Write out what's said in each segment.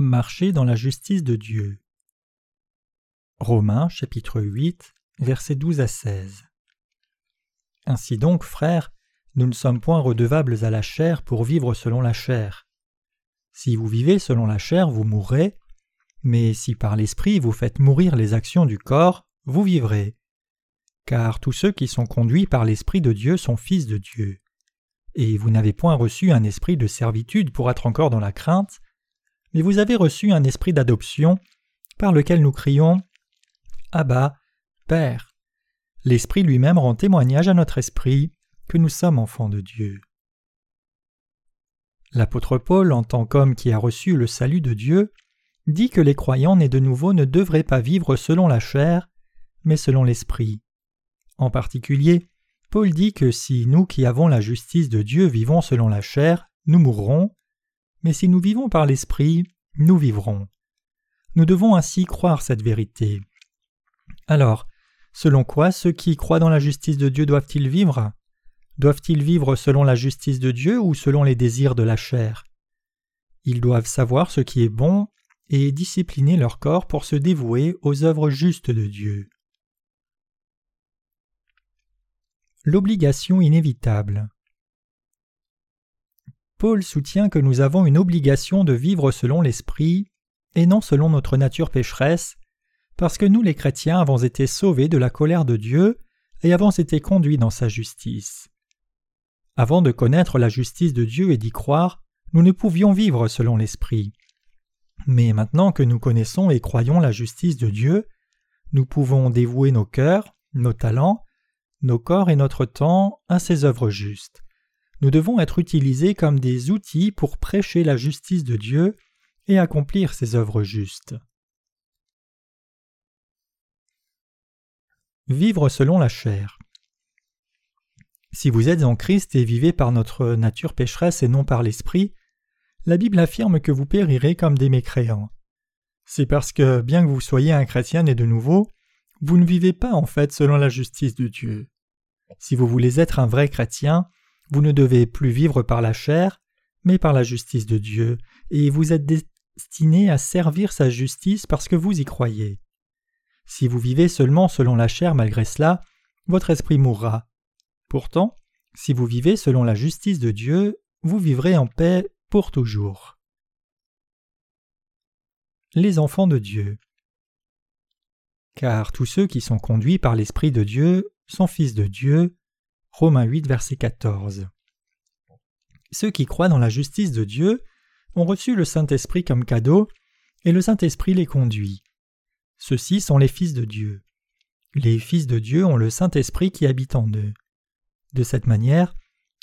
marcher dans la justice de Dieu. Romains chapitre 8 versets 12 à 16. Ainsi donc, frères, nous ne sommes point redevables à la chair pour vivre selon la chair. Si vous vivez selon la chair, vous mourrez, mais si par l'Esprit vous faites mourir les actions du corps, vous vivrez. Car tous ceux qui sont conduits par l'Esprit de Dieu sont fils de Dieu. Et vous n'avez point reçu un esprit de servitude pour être encore dans la crainte, mais vous avez reçu un esprit d'adoption, par lequel nous crions Abba, Père. L'Esprit lui-même rend témoignage à notre esprit que nous sommes enfants de Dieu. L'apôtre Paul, en tant qu'homme qui a reçu le salut de Dieu, dit que les croyants nés de nouveau ne devraient pas vivre selon la chair, mais selon l'Esprit. En particulier, Paul dit que si nous qui avons la justice de Dieu vivons selon la chair, nous mourrons, mais si nous vivons par l'Esprit, nous vivrons. Nous devons ainsi croire cette vérité. Alors, selon quoi ceux qui croient dans la justice de Dieu doivent-ils vivre? Doivent-ils vivre selon la justice de Dieu ou selon les désirs de la chair? Ils doivent savoir ce qui est bon et discipliner leur corps pour se dévouer aux œuvres justes de Dieu. L'obligation inévitable. Paul soutient que nous avons une obligation de vivre selon l'Esprit et non selon notre nature pécheresse, parce que nous les chrétiens avons été sauvés de la colère de Dieu et avons été conduits dans sa justice. Avant de connaître la justice de Dieu et d'y croire, nous ne pouvions vivre selon l'Esprit. Mais maintenant que nous connaissons et croyons la justice de Dieu, nous pouvons dévouer nos cœurs, nos talents, nos corps et notre temps à ses œuvres justes nous devons être utilisés comme des outils pour prêcher la justice de Dieu et accomplir ses œuvres justes. Vivre selon la chair. Si vous êtes en Christ et vivez par notre nature pécheresse et non par l'Esprit, la Bible affirme que vous périrez comme des mécréants. C'est parce que, bien que vous soyez un chrétien né de nouveau, vous ne vivez pas en fait selon la justice de Dieu. Si vous voulez être un vrai chrétien, vous ne devez plus vivre par la chair, mais par la justice de Dieu, et vous êtes destiné à servir sa justice parce que vous y croyez. Si vous vivez seulement selon la chair malgré cela, votre esprit mourra. Pourtant, si vous vivez selon la justice de Dieu, vous vivrez en paix pour toujours. Les enfants de Dieu. Car tous ceux qui sont conduits par l'Esprit de Dieu sont fils de Dieu, Romains 8, verset 14. Ceux qui croient dans la justice de Dieu ont reçu le Saint-Esprit comme cadeau, et le Saint-Esprit les conduit. Ceux-ci sont les fils de Dieu. Les fils de Dieu ont le Saint-Esprit qui habite en eux. De cette manière,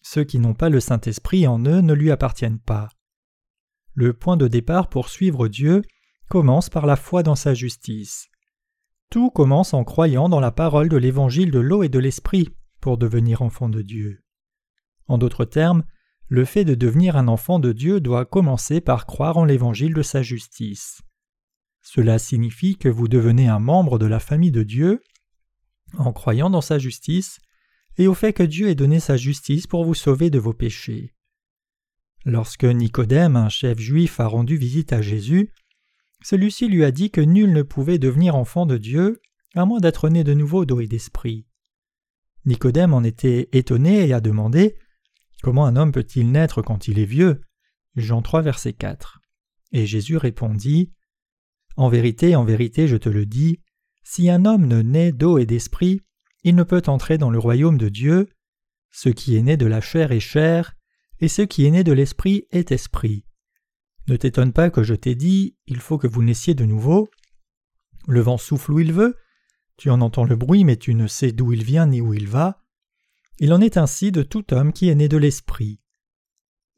ceux qui n'ont pas le Saint-Esprit en eux ne lui appartiennent pas. Le point de départ pour suivre Dieu commence par la foi dans sa justice. Tout commence en croyant dans la parole de l'évangile de l'eau et de l'esprit pour devenir enfant de Dieu. En d'autres termes, le fait de devenir un enfant de Dieu doit commencer par croire en l'évangile de sa justice. Cela signifie que vous devenez un membre de la famille de Dieu en croyant dans sa justice et au fait que Dieu ait donné sa justice pour vous sauver de vos péchés. Lorsque Nicodème, un chef juif, a rendu visite à Jésus, celui-ci lui a dit que nul ne pouvait devenir enfant de Dieu à moins d'être né de nouveau d'eau et d'esprit. Nicodème en était étonné et a demandé Comment un homme peut-il naître quand il est vieux? Jean 3, verset 4. Et Jésus répondit En vérité, en vérité, je te le dis, si un homme ne naît d'eau et d'esprit, il ne peut entrer dans le royaume de Dieu. Ce qui est né de la chair est chair, et ce qui est né de l'esprit est esprit. Ne t'étonne pas que je t'ai dit Il faut que vous naissiez de nouveau. Le vent souffle où il veut, tu en entends le bruit, mais tu ne sais d'où il vient ni où il va. Il en est ainsi de tout homme qui est né de l'Esprit.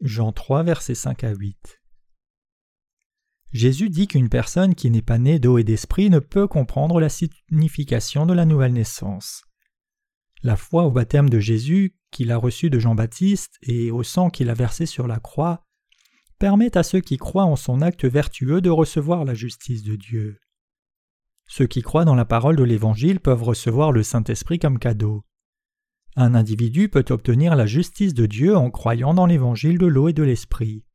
Jean 3, versets 5 à 8. Jésus dit qu'une personne qui n'est pas née d'eau et d'esprit ne peut comprendre la signification de la nouvelle naissance. La foi au baptême de Jésus, qu'il a reçu de Jean-Baptiste, et au sang qu'il a versé sur la croix, permet à ceux qui croient en son acte vertueux de recevoir la justice de Dieu. Ceux qui croient dans la parole de l'Évangile peuvent recevoir le Saint-Esprit comme cadeau. Un individu peut obtenir la justice de Dieu en croyant dans l'Évangile de l'eau et de l'Esprit.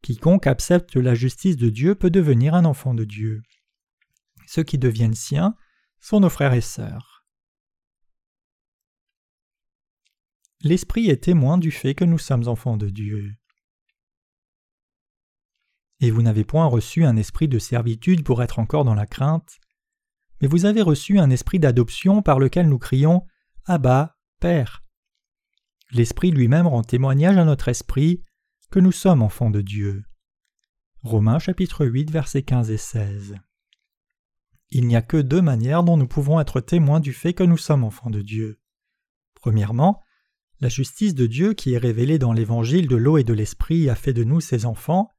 Quiconque accepte la justice de Dieu peut devenir un enfant de Dieu. Ceux qui deviennent siens sont nos frères et sœurs. L'Esprit est témoin du fait que nous sommes enfants de Dieu. Et vous n'avez point reçu un esprit de servitude pour être encore dans la crainte, mais vous avez reçu un esprit d'adoption par lequel nous crions Abba, Père. L'Esprit lui-même rend témoignage à notre esprit que nous sommes enfants de Dieu. Romains chapitre 8 versets 15 et 16. Il n'y a que deux manières dont nous pouvons être témoins du fait que nous sommes enfants de Dieu. Premièrement, la justice de Dieu qui est révélée dans l'évangile de l'eau et de l'esprit a fait de nous ses enfants.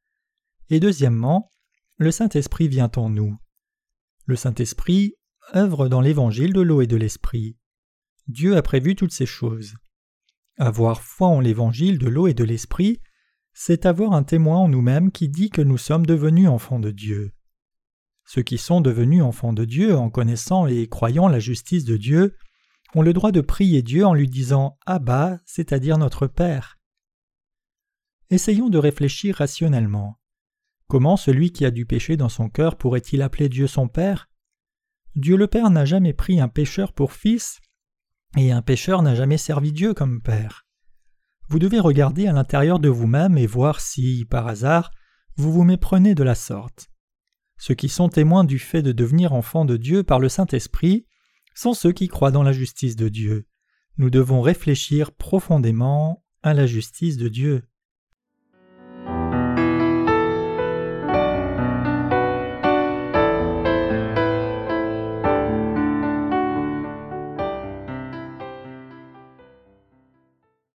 Et deuxièmement, le Saint-Esprit vient en nous. Le Saint-Esprit œuvre dans l'évangile de l'eau et de l'esprit. Dieu a prévu toutes ces choses. Avoir foi en l'évangile de l'eau et de l'esprit, c'est avoir un témoin en nous-mêmes qui dit que nous sommes devenus enfants de Dieu. Ceux qui sont devenus enfants de Dieu en connaissant et croyant la justice de Dieu ont le droit de prier Dieu en lui disant Abba, c'est-à-dire notre Père. Essayons de réfléchir rationnellement. Comment celui qui a du péché dans son cœur pourrait-il appeler Dieu son Père? Dieu le Père n'a jamais pris un pécheur pour fils, et un pécheur n'a jamais servi Dieu comme Père. Vous devez regarder à l'intérieur de vous-même et voir si, par hasard, vous vous méprenez de la sorte. Ceux qui sont témoins du fait de devenir enfants de Dieu par le Saint-Esprit sont ceux qui croient dans la justice de Dieu. Nous devons réfléchir profondément à la justice de Dieu.